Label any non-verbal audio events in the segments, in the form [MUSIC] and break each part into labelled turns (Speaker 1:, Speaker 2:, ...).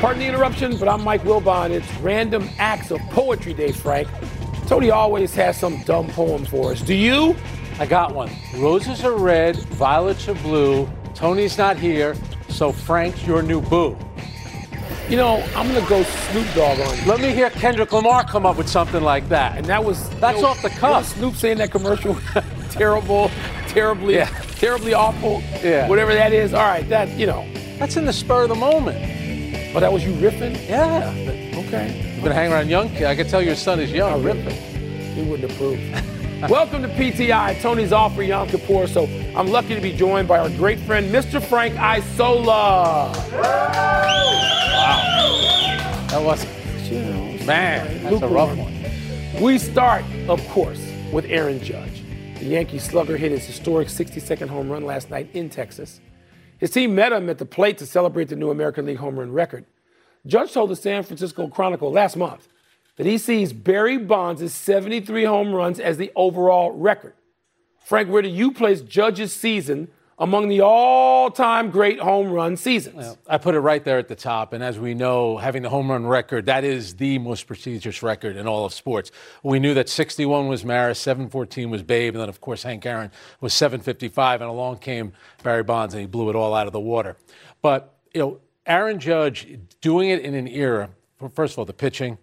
Speaker 1: Pardon the interruption, but I'm Mike Wilbon. It's Random Acts of Poetry Day, Frank. Tony always has some dumb poem for us. Do you?
Speaker 2: I got one. Roses are red, violets are blue. Tony's not here, so Frank's your new boo.
Speaker 1: You know, I'm gonna go Snoop Dogg on you.
Speaker 2: Let me hear Kendrick Lamar come up with something like that.
Speaker 1: And that was
Speaker 2: That's
Speaker 1: you know,
Speaker 2: off the
Speaker 1: you know
Speaker 2: cuff.
Speaker 1: Snoop saying that commercial, [LAUGHS] terrible, terribly,
Speaker 2: Yeah.
Speaker 1: terribly awful.
Speaker 2: Yeah.
Speaker 1: Whatever that is. All right, that you know.
Speaker 2: That's in the spur of the moment.
Speaker 1: But that was you riffing.
Speaker 2: Yeah.
Speaker 1: Okay.
Speaker 2: You're gonna hang around young. I can tell your son is young.
Speaker 1: Oh, riffing. He wouldn't approve. [LAUGHS] Welcome to PTI. Tony's off for Yom Kippur, so I'm lucky to be joined by our great friend, Mr. Frank Isola. Wow.
Speaker 2: That was man. That's a rough one.
Speaker 1: We start, of course, with Aaron Judge. The Yankee slugger hit his historic 60 second home run last night in Texas. His team met him at the plate to celebrate the new American League home run record. Judge told the San Francisco Chronicle last month that he sees Barry Bonds' 73 home runs as the overall record. Frank, where do you place Judge's season among the all time great home run seasons?
Speaker 2: I put it right there at the top. And as we know, having the home run record, that is the most prestigious record in all of sports. We knew that 61 was Maris, 714 was Babe, and then, of course, Hank Aaron was 755. And along came Barry Bonds, and he blew it all out of the water. But, you know, Aaron Judge doing it in an era, first of all, the pitching,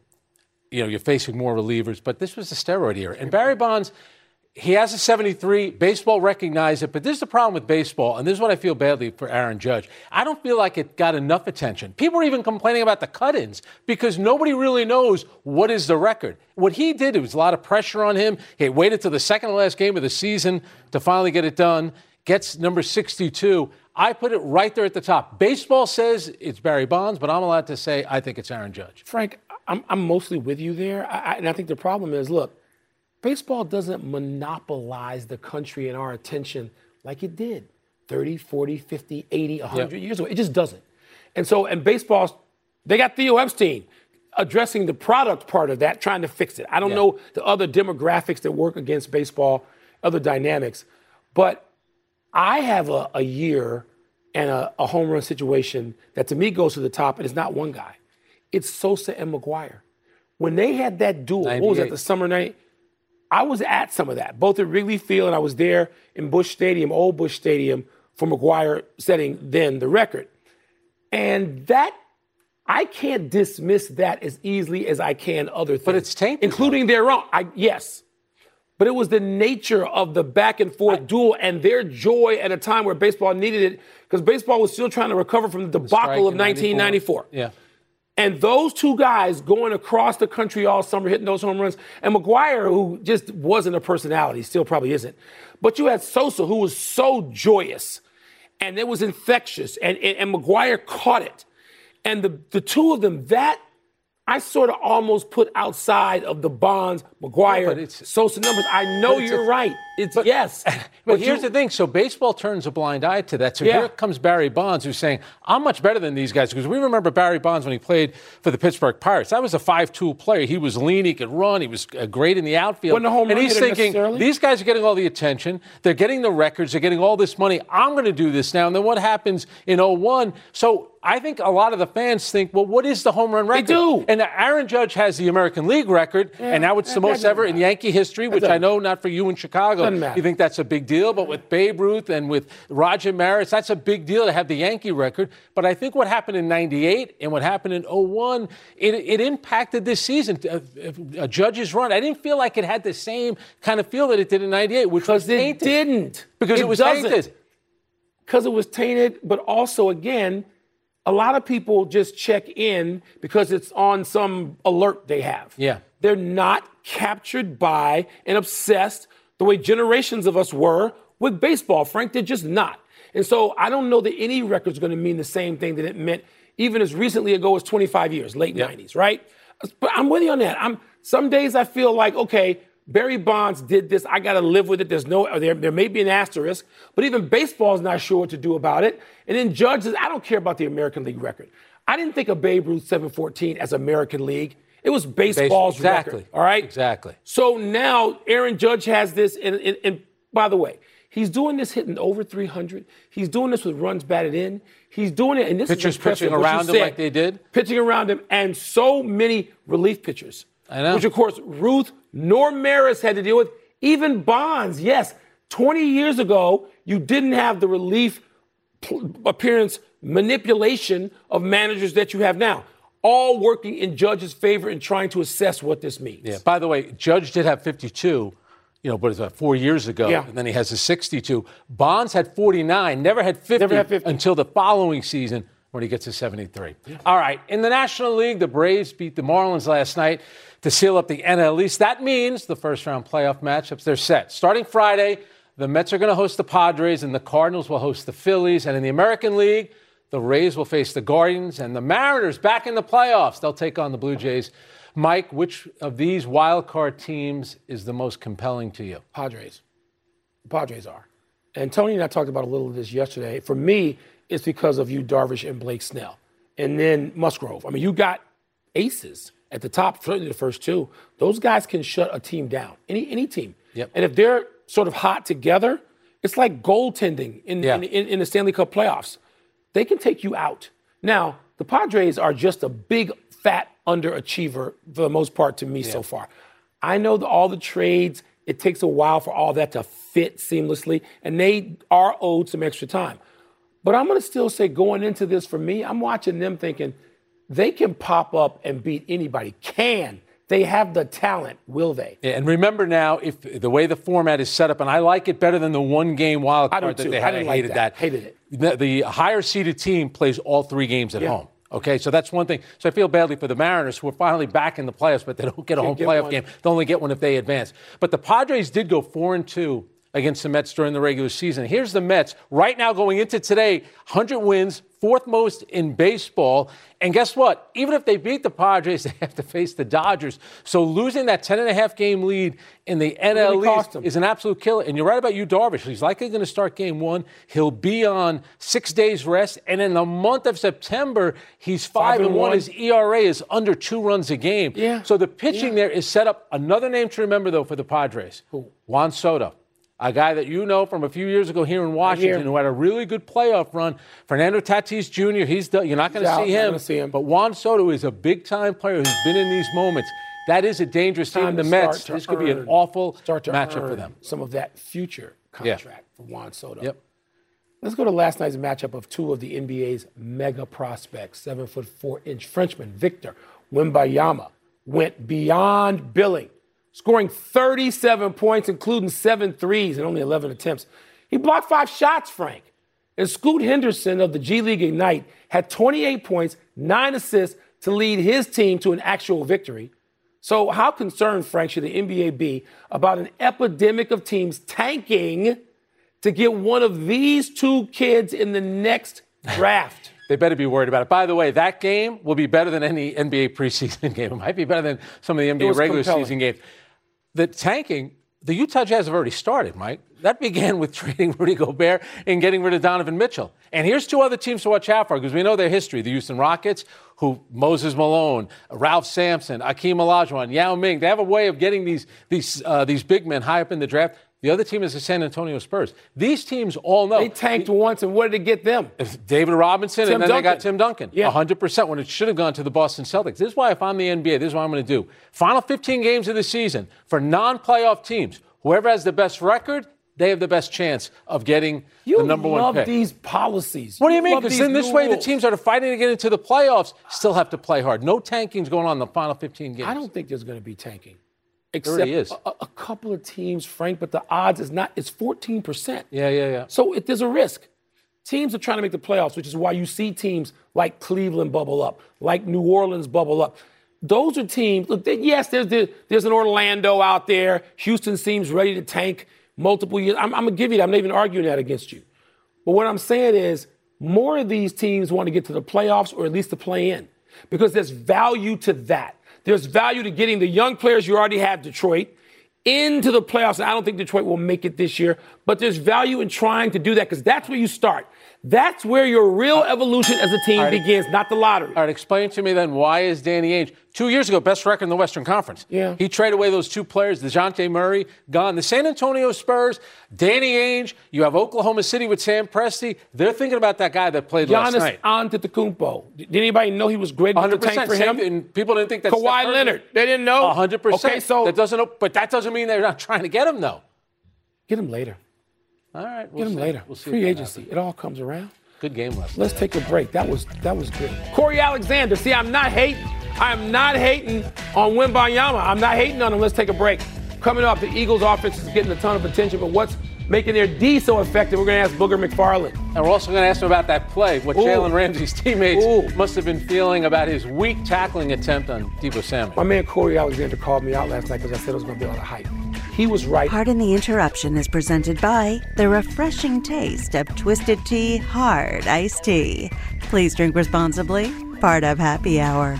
Speaker 2: you know, you're facing more relievers, but this was the steroid era. And Barry Bonds, he has a 73. Baseball recognized it, but this is the problem with baseball, and this is what I feel badly for Aaron Judge. I don't feel like it got enough attention. People are even complaining about the cut-ins because nobody really knows what is the record. What he did, it was a lot of pressure on him. He waited till the second to last game of the season to finally get it done. Gets number 62. I put it right there at the top. Baseball says it's Barry Bonds, but I'm allowed to say I think it's Aaron Judge.
Speaker 1: Frank, I'm, I'm mostly with you there. I, I, and I think the problem is look, baseball doesn't monopolize the country and our attention like it did 30, 40, 50, 80, 100
Speaker 2: Yeah.
Speaker 1: years ago. It just doesn't. And so, and baseball, they got Theo Epstein addressing the product part of that, trying to fix it. I don't
Speaker 2: Yeah.
Speaker 1: know the other demographics that work against baseball, other dynamics, but I have a, a year and a, a home run situation that to me goes to the top, and it's not one guy. It's Sosa and McGwire. When they had that duel, what was that, the summer night? I was at some of that, both at Wrigley Field and I was there in Busch Stadium, old Busch Stadium, for McGwire setting then the record. And that, I can't dismiss that as easily as I can other things.
Speaker 2: But it's tainted,
Speaker 1: Including their own. I, yes. But it was the nature of the back and forth duel and their joy at a time where baseball needed it because baseball was still trying to recover from the debacle of
Speaker 2: in 94.
Speaker 1: 1994.
Speaker 2: Yeah.
Speaker 1: And those two guys going across the country all summer hitting those home runs, and McGwire, who just wasn't a personality, still probably isn't. But you had Sosa, who was so joyous, and it was infectious, and, and, and McGwire caught it. And the, the two of them, that I sort of almost put outside of the Bonds,
Speaker 2: McGwire, it's-
Speaker 1: Sosa numbers. I know you're right. It's
Speaker 2: but-
Speaker 1: yes. [LAUGHS]
Speaker 2: But, here's
Speaker 1: you-
Speaker 2: the thing. So baseball turns a blind eye to that. So
Speaker 1: Yeah.
Speaker 2: here comes Barry Bonds, who's saying, "I'm much better than these guys." Because we remember Barry Bonds when he played for the Pittsburgh Pirates. That was a five-tool player. He was lean. He could run. He was uh, great in the outfield.
Speaker 1: Home
Speaker 2: and he's thinking, these guys are getting all the attention. They're getting the records. They're getting all this money. I'm going to do this now. And then what happens in 01? So I think a lot of the fans think, well, what is the home run record?
Speaker 1: They do.
Speaker 2: And Aaron Judge has the American League record, and now it's the most ever in. Yankee history, which I know not for you in Chicago.
Speaker 1: Doesn't matter.
Speaker 2: You think that's a big deal, but with Babe Ruth and with Roger Maris, that's a big deal to have the Yankee record. But I think what happened in '98 and what happened in 01, it, it impacted this season. A, a Judge's run, I didn't feel like it had the same kind of feel that it did in '98, which was
Speaker 1: Because it
Speaker 2: tainted.
Speaker 1: didn't.
Speaker 2: Because it, was
Speaker 1: doesn't.
Speaker 2: tainted.
Speaker 1: because it was tainted, but also, again, a lot of people just check in because it's on some alert they have.
Speaker 2: Yeah.
Speaker 1: They're not captured by and obsessed the way generations of us were with baseball, Frank. They're just not. And so I don't know that any record's going to mean the same thing that it meant even as recently ago as 25 years, late yep. 90s, right? But I'm with you on that. I'm some days I feel like, okay, Barry Bonds did this. I got to live with it. There's no, there, there may be an asterisk, but even baseball is not sure what to do about it. And then judges, I don't care about the American League record. I didn't think of Babe Ruth 714 as American League. It was baseball's
Speaker 2: exactly.
Speaker 1: record. All right?
Speaker 2: Exactly.
Speaker 1: So now Aaron Judge has this. And, and, and by the way, he's doing this hitting over 300. He's doing this with runs batted in. He's doing it. And this
Speaker 2: pitchers
Speaker 1: is
Speaker 2: pitching around him like they did?
Speaker 1: Pitching around him. And so many relief pitchers.
Speaker 2: I know.
Speaker 1: Which, of course, Ruth nor Maris had to deal with. Even Bonds, yes. 20 years ago, you didn't have the relief appearance manipulation of managers that you have now all working in Judge's favor and trying to assess what this means.
Speaker 2: Yeah. By the way, Judge did have 52, you know, but it's about four years ago.
Speaker 1: Yeah.
Speaker 2: And then he has a 62. Bonds had 49, never had 50,
Speaker 1: never had 50.
Speaker 2: until the following season when he gets to 73. Yeah. All right. In the National League, the Braves beat the Marlins last night to seal up the NL East. That means the first round playoff matchups, they're set. Starting Friday, the Mets are going to host the Padres and the Cardinals will host the Phillies. And in the American League, the Rays will face the Guardians and the Mariners back in the playoffs. They'll take on the Blue Jays. Mike, which of these wild card teams is the most compelling to you?
Speaker 1: Padres. The Padres are. And Tony and I talked about a little of this yesterday. For me, it's because of Yu, Darvish and Blake Snell. And then Musgrove. I mean, you got aces at the top, certainly the first two. Those guys can shut a team down, any, any team.
Speaker 2: Yep.
Speaker 1: And if they're sort of hot together, it's like goaltending in, yeah. in, in, in the Stanley Cup playoffs they can take you out. Now, the Padres are just a big, fat underachiever for the most part to me yeah. so far. I know that all the trades, it takes a while for all that to fit seamlessly, and they are owed some extra time. But I'm going to still say, going into this for me, I'm watching them thinking they can pop up and beat anybody. Can they have the talent, will they?
Speaker 2: Yeah, and remember now, if the way the format is set up, and I like it better than the one game wild card that they had. I, I hated
Speaker 1: that. that. Hated it.
Speaker 2: The, the, higher seeded team plays all three games at yeah. home. Okay, so that's one thing. So I feel badly for the Mariners, who are finally back in the playoffs, but they don't get a home playoff one. game. They only get one if they advance. But the Padres did go four and two against the Mets during the regular season. Here's the Mets right now going into today 100 wins, fourth most in baseball. And guess what? Even if they beat the Padres, [LAUGHS] they have to face the Dodgers. So losing that 10 and a half game lead in the NL East is an absolute killer. And you're right about Yu Darvish. He's likely going to start game one. He'll be on six days rest. And in the month of September, he's five, five and, and one. one. His ERA is under two runs a game.
Speaker 1: Yeah.
Speaker 2: So the pitching yeah. there is set up. Another name to remember, though, for the Padres.
Speaker 1: Who?
Speaker 2: Juan Soto a guy that you know from a few years ago here in Washington who had a really good playoff run. Fernando Tatis Jr., he's the, you're not going to see him,
Speaker 1: see him.
Speaker 2: But Juan Soto is a big time player who's been in these moments. That is a dangerous team. The Mets, this could be an awful start to matchup for them.
Speaker 1: Some of that future contract yeah. for Juan Soto.
Speaker 2: Yep.
Speaker 1: Let's go to last night's matchup of two of the NBA's mega prospects. Seven foot four inch Frenchman Victor Wembanyama went beyond billing scoring 37 points, including seven threes and only 11 attempts. He blocked five shots, Frank. And Scoot Henderson of the G League Ignite had 28 points, nine assists to lead his team to an actual victory. So, how concerned, Frank, should the NBA be about an epidemic of teams tanking to get one of these two kids in the next draft? [LAUGHS]
Speaker 2: they better be worried about it. By the way, that game will be better than any NBA preseason [LAUGHS] game. It might be better than some of the NBA regular compelling. season games the tanking, the Utah Jazz have already started, Mike. That began with [LAUGHS] trading Rudy Gobert and getting rid of Donovan Mitchell. And here's two other teams to watch out for because we know their history. The Houston Rockets, who Moses Malone, Ralph Sampson, Akeem Olajuwon, Yao Ming, they have a way of getting these, these, uh, these big men high up in the draft. The other team is the San Antonio Spurs. These teams all know.
Speaker 1: They tanked once, and what did it get them?
Speaker 2: David Robinson,
Speaker 1: Tim
Speaker 2: and then
Speaker 1: Duncan.
Speaker 2: they got Tim Duncan.
Speaker 1: Yeah.
Speaker 2: 100% when it should have gone to the Boston Celtics. This is why, if I'm the NBA, this is what I'm going to do. Final 15 games of the season for non playoff teams, whoever has the best record, they have the best chance of getting
Speaker 1: you
Speaker 2: the number
Speaker 1: one
Speaker 2: pick.
Speaker 1: these policies.
Speaker 2: What do
Speaker 1: you
Speaker 2: mean? Because in this
Speaker 1: rules.
Speaker 2: way, the teams that are fighting to get into the playoffs still have to play hard. No tanking's going on in the final 15 games.
Speaker 1: I don't think there's going to be tanking
Speaker 2: except
Speaker 1: a, a, couple of teams, Frank, but the odds is not, it's 14%.
Speaker 2: Yeah, yeah, yeah.
Speaker 1: So if there's a risk. Teams are trying to make the playoffs, which is why you see teams like Cleveland bubble up, like New Orleans bubble up. Those are teams, look, they, yes, there's, the, there's an Orlando out there. Houston seems ready to tank multiple years. I'm, I'm going to give you that. I'm not even arguing that against you. But what I'm saying is, more of these teams want to get to the playoffs or at least to play in because there's value to that. There's value to getting the young players you already have, Detroit, into the playoffs. And I don't think Detroit will make it this year, but there's value in trying to do that because that's where you start. That's where your real evolution as a team right. begins, not the lottery.
Speaker 2: All right, explain to me then why is Danny Ainge two years ago best record in the Western Conference?
Speaker 1: Yeah,
Speaker 2: he traded away those two players, Dejounte Murray gone. The San Antonio Spurs, Danny Ainge. You have Oklahoma City with Sam Presti. They're thinking about that guy that played last night.
Speaker 1: Giannis
Speaker 2: last night.
Speaker 1: Antetokounmpo. Did anybody know he was great? 100 percent for him.
Speaker 2: And people didn't think that.
Speaker 1: Kawhi Leonard. They didn't know.
Speaker 2: 100. percent Okay, so that doesn't. But that doesn't mean they're not trying to get him though.
Speaker 1: Get him later.
Speaker 2: All right,
Speaker 1: we'll get him
Speaker 2: see.
Speaker 1: later.
Speaker 2: We'll
Speaker 1: Free agency. It all comes around.
Speaker 2: Good game last
Speaker 1: Let's take a break. That was that was good. Cory Alexander. See, I'm not hating. I'm not hating on Wembanyama. I'm not hating on him. Let's take a break. Coming up, the Eagles' offense is getting a ton of attention, but what's making their D so effective? We're going to ask Booger McFarland.
Speaker 2: And we're also going to ask him about that play, what Jalen Ramsey's [LAUGHS] teammates Ooh. must have been feeling about his weak tackling attempt on Deebo Samuel.
Speaker 1: My man Cory Alexander called me out last night because I said it was going to be a lot of hype. He was right.
Speaker 3: Pardon the interruption is presented by the refreshing taste of Twisted Tea Hard Iced Tea. Please drink responsibly. Part of Happy Hour.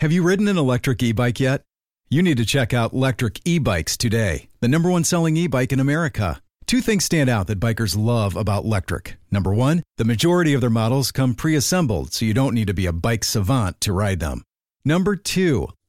Speaker 4: Have you ridden an electric e bike yet? You need to check out Lectric E Bikes today, the number one selling e bike in America. Two things stand out that bikers love about Lectric. Number one, the majority of their models come pre assembled, so you don't need to be a bike savant to ride them. Number two,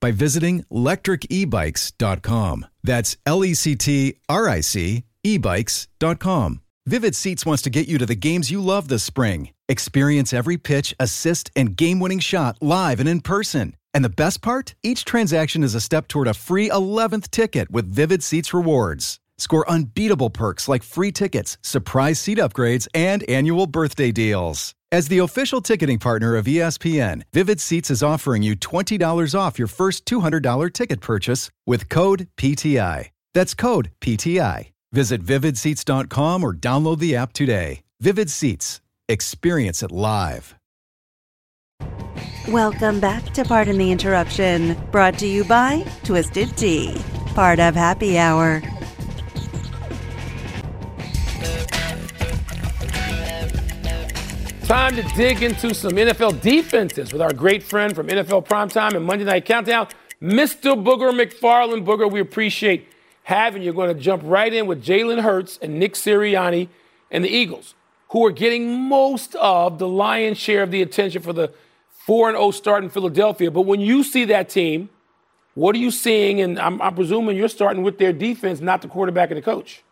Speaker 4: by visiting lectricebikes.com. That's L E C T R I C ebikes.com. Vivid Seats wants to get you to the games you love this spring. Experience every pitch, assist, and game winning shot live and in person. And the best part? Each transaction is a step toward a free 11th ticket with Vivid Seats rewards. Score unbeatable perks like free tickets, surprise seat upgrades, and annual birthday deals. As the official ticketing partner of ESPN, Vivid Seats is offering you $20 off your first $200 ticket purchase with code PTI. That's code PTI. Visit vividseats.com or download the app today. Vivid Seats. Experience it live.
Speaker 3: Welcome back to Pardon the Interruption, brought to you by Twisted Tea, part of Happy Hour.
Speaker 1: Time to dig into some NFL defenses with our great friend from NFL Primetime and Monday Night Countdown, Mr. Booger McFarland. Booger, we appreciate having you. are Going to jump right in with Jalen Hurts and Nick Sirianni and the Eagles, who are getting most of the lion's share of the attention for the 4 0 start in Philadelphia. But when you see that team, what are you seeing? And I'm, I'm presuming you're starting with their defense, not the quarterback and the coach.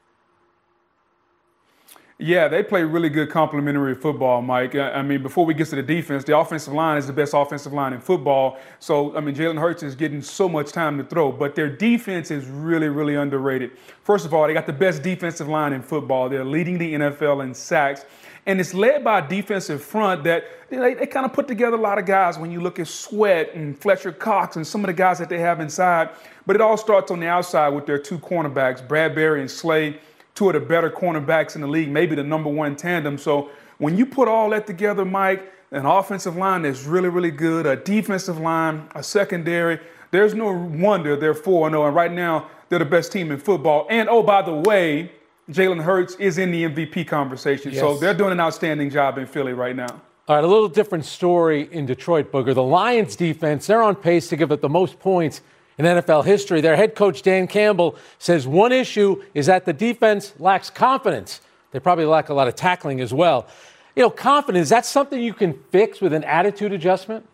Speaker 5: Yeah, they play really good complementary football, Mike. I mean, before we get to the defense, the offensive line is the best offensive line in football. So, I mean, Jalen Hurts is getting so much time to throw, but their defense is really, really underrated. First of all, they got the best defensive line in football. They're leading the NFL in sacks. And it's led by a defensive front that they, they kind of put together a lot of guys when you look at Sweat and Fletcher Cox and some of the guys that they have inside. But it all starts on the outside with their two cornerbacks, Bradberry and Slay two of the better cornerbacks in the league, maybe the number one tandem. So when you put all that together, Mike, an offensive line that's really, really good, a defensive line, a secondary, there's no wonder they're 4 0. And right now, they're the best team in football. And oh, by the way, Jalen Hurts is in the MVP conversation. Yes. So they're doing an outstanding job in Philly right now.
Speaker 2: All right, a little different story in Detroit, Booger. The Lions defense, they're on pace to give up the most points in NFL history. Their head coach, Dan Campbell, says one issue is that the defense lacks confidence. They probably lack a lot of tackling as well. You know, confidence, is that something you can fix with an attitude adjustment?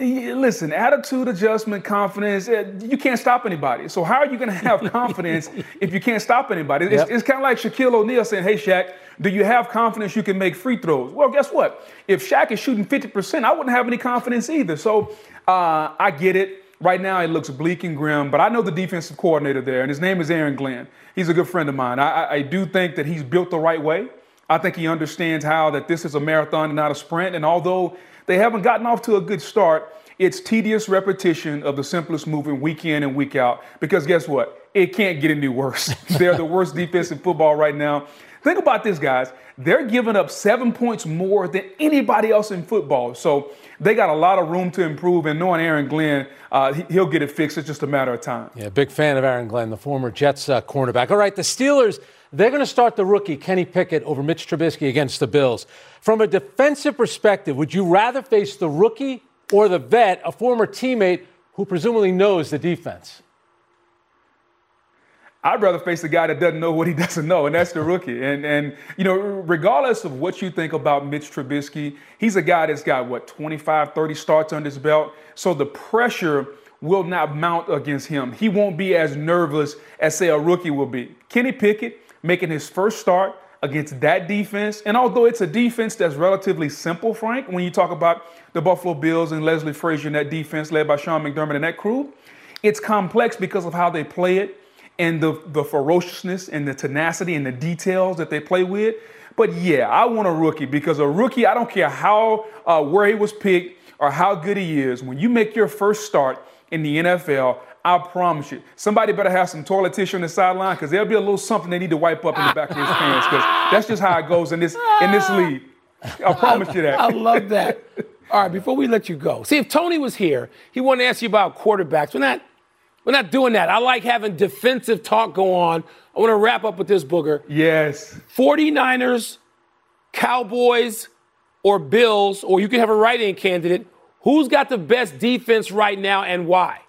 Speaker 5: Listen, attitude adjustment, confidence, eh, you can't stop anybody. So, how are you going to have [LAUGHS] confidence if you can't stop anybody? It's, yep. it's kind of like Shaquille O'Neal saying, Hey, Shaq, do you have confidence you can make free throws? Well, guess what? If Shaq is shooting 50%, I wouldn't have any confidence either. So, uh, I get it. Right now, it looks bleak and grim, but I know the defensive coordinator there, and his name is Aaron Glenn. He's a good friend of mine. I, I do think that he's built the right way. I think he understands how that this is a marathon and not a sprint. And although they haven't gotten off to a good start, it's tedious repetition of the simplest moving week in and week out. Because guess what? It can't get any worse. [LAUGHS] They're the worst defense in football right now. Think about this, guys. They're giving up seven points more than anybody else in football. So they got a lot of room to improve. And knowing Aaron Glenn, uh, he'll get it fixed. It's just a matter of time.
Speaker 2: Yeah, big fan of Aaron Glenn, the former Jets uh, cornerback. All right, the Steelers, they're going to start the rookie, Kenny Pickett, over Mitch Trubisky against the Bills. From a defensive perspective, would you rather face the rookie or the vet, a former teammate who presumably knows the defense?
Speaker 5: I'd rather face the guy that doesn't know what he [LAUGHS] doesn't know, and that's the rookie. And and you know, regardless of what you think about Mitch Trubisky, he's a guy that's got what 25, 30 starts under his belt. So the pressure will not mount against him. He won't be as nervous as say a rookie will be. Kenny Pickett making his first start against that defense, and although it's a defense that's relatively simple, Frank, when you talk about the Buffalo Bills and Leslie Frazier and that defense led by Sean McDermott and that crew, it's complex because of how they play it and the, the ferociousness and the tenacity and the details that they play with. But yeah, I want a rookie because a rookie, I don't care how, uh, where he was picked or how good he is. When you make your first start in the NFL, I promise you, somebody better have some toilet tissue on the sideline because there'll be a little something they need to wipe up in the back of his pants because that's just how it goes in this in this league. I promise you that.
Speaker 1: I love that. [LAUGHS] All right, before we let you go, see if Tony was here, he wanted to ask you about quarterbacks. We're not we're not doing that. I like having defensive talk go on. I want to wrap up with this booger.
Speaker 5: Yes.
Speaker 1: 49ers, Cowboys, or Bills, or you can have a write in candidate. Who's got the best defense right now and why?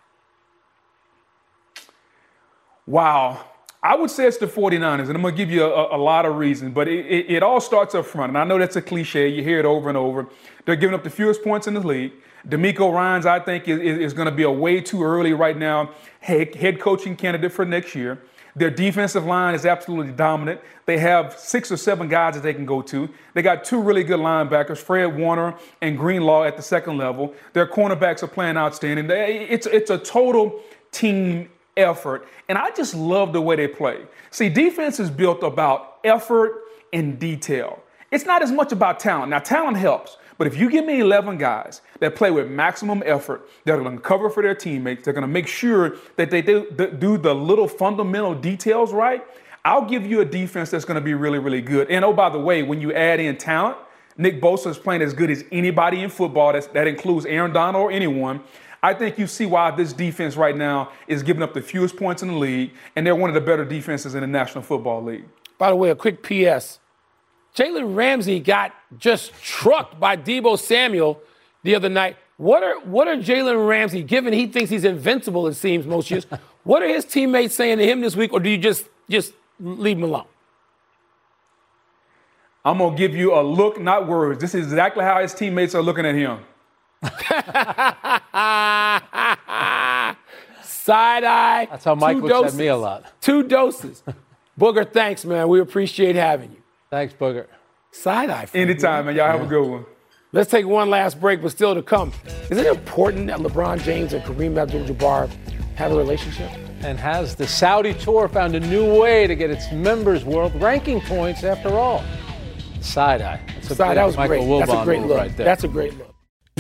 Speaker 5: Wow. I would say it's the 49ers, and I'm going to give you a, a, lot of reasons, but it, it, it, all starts up front. And I know that's a cliche. You hear it over and over. They're giving up the fewest points in the league. DeMeco Ryans, I think, is, is going to be a way too early right now head, head coaching candidate for next year. Their defensive line is absolutely dominant. They have six or seven guys that they can go to. They got two really good linebackers, Fred Warner and Greenlaw at the second level. Their cornerbacks are playing outstanding. It's, it's a total team effort. And I just love the way they play. See, defense is built about effort and detail. It's not as much about talent. Now, talent helps. But if you give me 11 guys that play with maximum effort, that are going to cover for their teammates, they're going to make sure that they do, do the little fundamental details right, I'll give you a defense that's going to be really, really good. And oh, by the way, when you add in talent, Nick Bosa is playing as good as anybody in football. That's, that includes Aaron Donald or anyone. I think you see why this defense right now is giving up the fewest points in the league, and they're one of the better defenses in the National Football League.
Speaker 1: By the way, a quick PS. Jalen Ramsey got just trucked by Deebo Samuel the other night. What are what are Jalen Ramsey, given he thinks he's invincible, it seems most years, [LAUGHS] what are his teammates saying to him this week, or do you just just leave him alone?
Speaker 5: I'm gonna give you a look, not words. This is exactly how his teammates are looking at him.
Speaker 1: Side eye.
Speaker 2: That's how Mike looks doses, at me a lot.
Speaker 1: Two doses. Booger, thanks, man. We appreciate having you.
Speaker 2: Thanks, Booger.
Speaker 1: Side eye.
Speaker 5: Anytime, man. Y'all have a good one.
Speaker 1: Let's take one last break, but still to come. Is it important that LeBron James and Kareem Abdul-Jabbar have a relationship?
Speaker 2: And has the Saudi Tour found a new way to get its members' world ranking points after all? Side eye.
Speaker 1: That's a Side, that was
Speaker 2: Michael
Speaker 1: great.
Speaker 2: Wilbon
Speaker 1: That's a great look.
Speaker 2: Right there.
Speaker 1: That's a great look.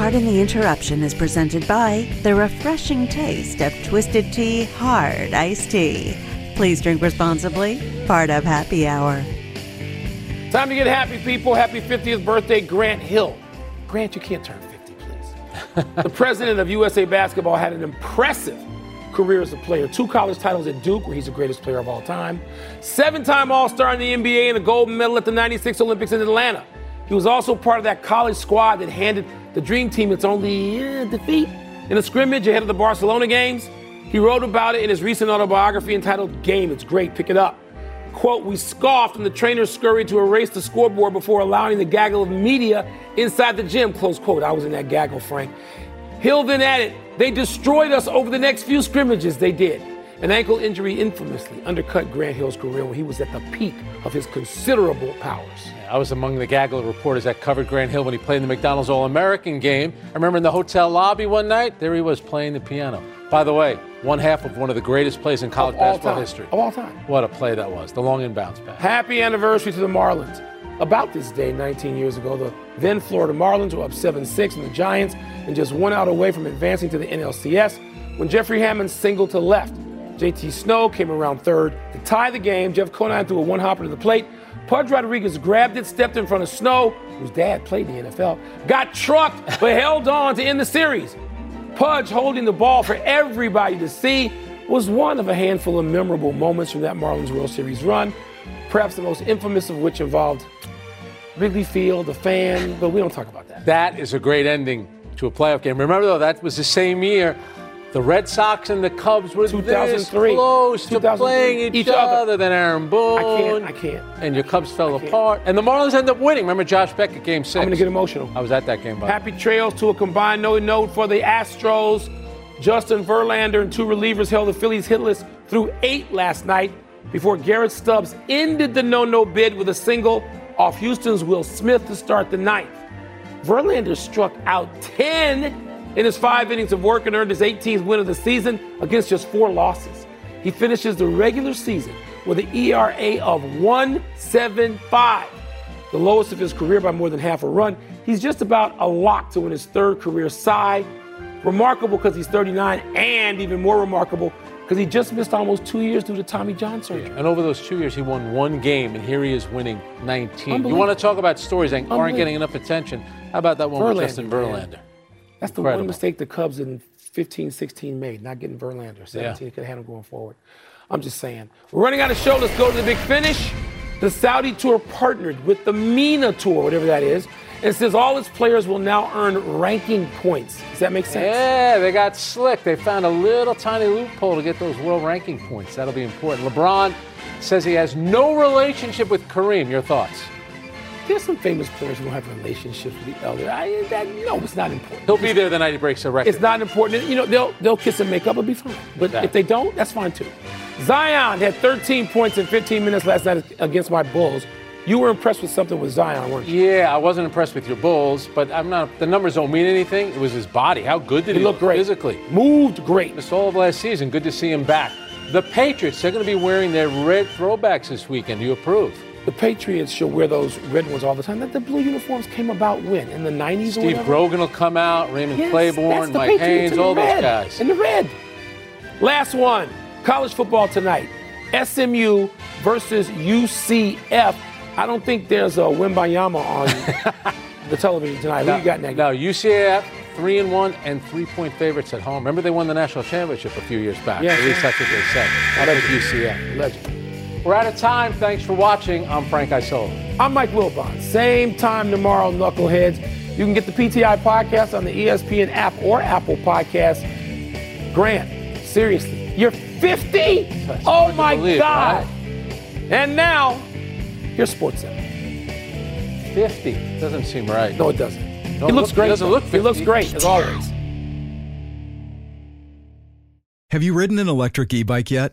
Speaker 3: Pardon the Interruption is presented by the refreshing taste of Twisted Tea Hard Iced Tea. Please drink responsibly. Part of Happy Hour.
Speaker 1: Time to get happy, people. Happy 50th birthday, Grant Hill. Grant, you can't turn 50, please. [LAUGHS] the president of USA Basketball had an impressive career as a player. Two college titles at Duke, where he's the greatest player of all time. Seven time All Star in the NBA and a gold medal at the 96 Olympics in Atlanta. He was also part of that college squad that handed the Dream Team its only uh, defeat in a scrimmage ahead of the Barcelona games. He wrote about it in his recent autobiography entitled Game. It's great, pick it up. Quote, we scoffed and the trainers scurried to erase the scoreboard before allowing the gaggle of media inside the gym. Close quote. I was in that gaggle, Frank. Hill then added, they destroyed us over the next few scrimmages. They did. An ankle injury infamously undercut Grant Hill's career when he was at the peak of his considerable powers.
Speaker 2: I was among the gaggle of reporters that covered Grant Hill when he played in the McDonald's All American game. I remember in the hotel lobby one night, there he was playing the piano. By the way, one half of one of the greatest plays in college basketball
Speaker 1: time.
Speaker 2: history.
Speaker 1: Of all time.
Speaker 2: What a play that was. The long inbounds pass.
Speaker 1: Happy anniversary to the Marlins. About this day, 19 years ago, the then Florida Marlins were up 7 6 in the Giants and just one out away from advancing to the NLCS when Jeffrey Hammonds singled to left. JT Snow came around third to tie the game. Jeff Conine threw a one hopper to the plate. Pudge Rodriguez grabbed it, stepped in front of Snow, whose dad played in the NFL, got trucked, but held on to end the series. Pudge holding the ball for everybody to see was one of a handful of memorable moments from that Marlins World Series run, perhaps the most infamous of which involved Wrigley Field, the fan, but we don't talk about that.
Speaker 2: That is a great ending to a playoff game. Remember, though, that was the same year the Red Sox and the Cubs were
Speaker 1: 2003.
Speaker 2: this close to playing each,
Speaker 1: Each
Speaker 2: other.
Speaker 1: other.
Speaker 2: Then Aaron Boone.
Speaker 1: I can't, I can't.
Speaker 2: And your Cubs fell apart. And the Marlins ended up winning. Remember Josh Beckett game 6
Speaker 1: I'm going to get emotional.
Speaker 2: I was at that game, by.
Speaker 1: Happy trails to a combined no note for the Astros. Justin Verlander and two relievers held the Phillies hitless through eight last night before Garrett Stubbs ended the no-no bid with a single off Houston's Will Smith to start the ninth. Verlander struck out 10 in his five innings of work and earned his 18th win of the season against just four losses. He finishes the regular season with an ERA of 175, the lowest of his career by more than half a run. He's just about a lock to win his third career cy. Remarkable because he's 39, and even more remarkable because he just missed almost two years due to Tommy John surgery.
Speaker 2: And over those two years, he won one game, and here he is winning 19. You want to talk about stories that aren't getting enough attention? How about that one with Justin. Verlander?
Speaker 1: That's the
Speaker 2: Incredible.
Speaker 1: one mistake the Cubs in 15 16 made, not getting Verlander. 17,
Speaker 2: Yeah.
Speaker 1: could have had him going forward. I'm just saying. We're running out of show. Let's go to the big finish. The Saudi Tour partnered with the MENA Tour, whatever that is, and says all its players will now earn ranking points. Does that make sense?
Speaker 2: Yeah, they got slick. They found a little tiny loophole to get those world ranking points. That'll be important. LeBron says he has no relationship with Kareem. Your thoughts?
Speaker 1: There's some famous players who don't have relationships with the elder. I, that, no, it's not important.
Speaker 2: He'll be there the night he breaks the record.
Speaker 1: It's not important. You know, they'll they'll kiss and make up. It'll be fine. But
Speaker 2: Exactly.
Speaker 1: if they don't, that's fine too. Zion had 13 points in 15 minutes last night against my Bulls. You were impressed with something with Zion, weren't you?
Speaker 2: Yeah, I wasn't impressed with your Bulls, but I'm not. The numbers don't mean anything. It was his body. How good did
Speaker 1: He
Speaker 2: he,
Speaker 1: looked great.
Speaker 2: physically?
Speaker 1: Moved great.
Speaker 2: Missed all of last season. Good to see him back. The Patriots, they're going to be wearing their red throwbacks this weekend. Do you approve?
Speaker 1: The Patriots should wear those red ones all the time. That the blue uniforms came about when? In the 90s or
Speaker 2: Steve? Grogan will come out, Raymond
Speaker 1: Yes, Clayborn,
Speaker 2: Mike
Speaker 1: Patriots
Speaker 2: Haynes, all those guys.
Speaker 1: In the red. Last one. College football tonight. SMU versus UCF. I don't think there's a Wembanyama on [LAUGHS] the television tonight. Who you got that?
Speaker 2: Now, UCF, three and one and three point favorites at home. Remember, they won the national championship a few years back.
Speaker 1: Yeah.
Speaker 2: At least that's what they said. I think UCF.
Speaker 1: Legend.
Speaker 2: We're out of time. Thanks for watching. I'm Frank Isola.
Speaker 1: I'm Mike Wilbon. Same time tomorrow, Knuckleheads. You can get the PTI podcast on the ESPN app or Apple Podcast. Grant, seriously, you're 50?
Speaker 2: That's
Speaker 1: Oh my
Speaker 2: believe,
Speaker 1: God.
Speaker 2: right?
Speaker 1: And now, here's Sports Center.
Speaker 2: 50 doesn't seem right.
Speaker 1: No, it doesn't.
Speaker 2: Don't
Speaker 1: he looks
Speaker 2: look-
Speaker 1: great.
Speaker 2: he doesn't
Speaker 1: though.
Speaker 2: look
Speaker 1: He looks great, as always.
Speaker 4: Have you ridden an electric e bike yet?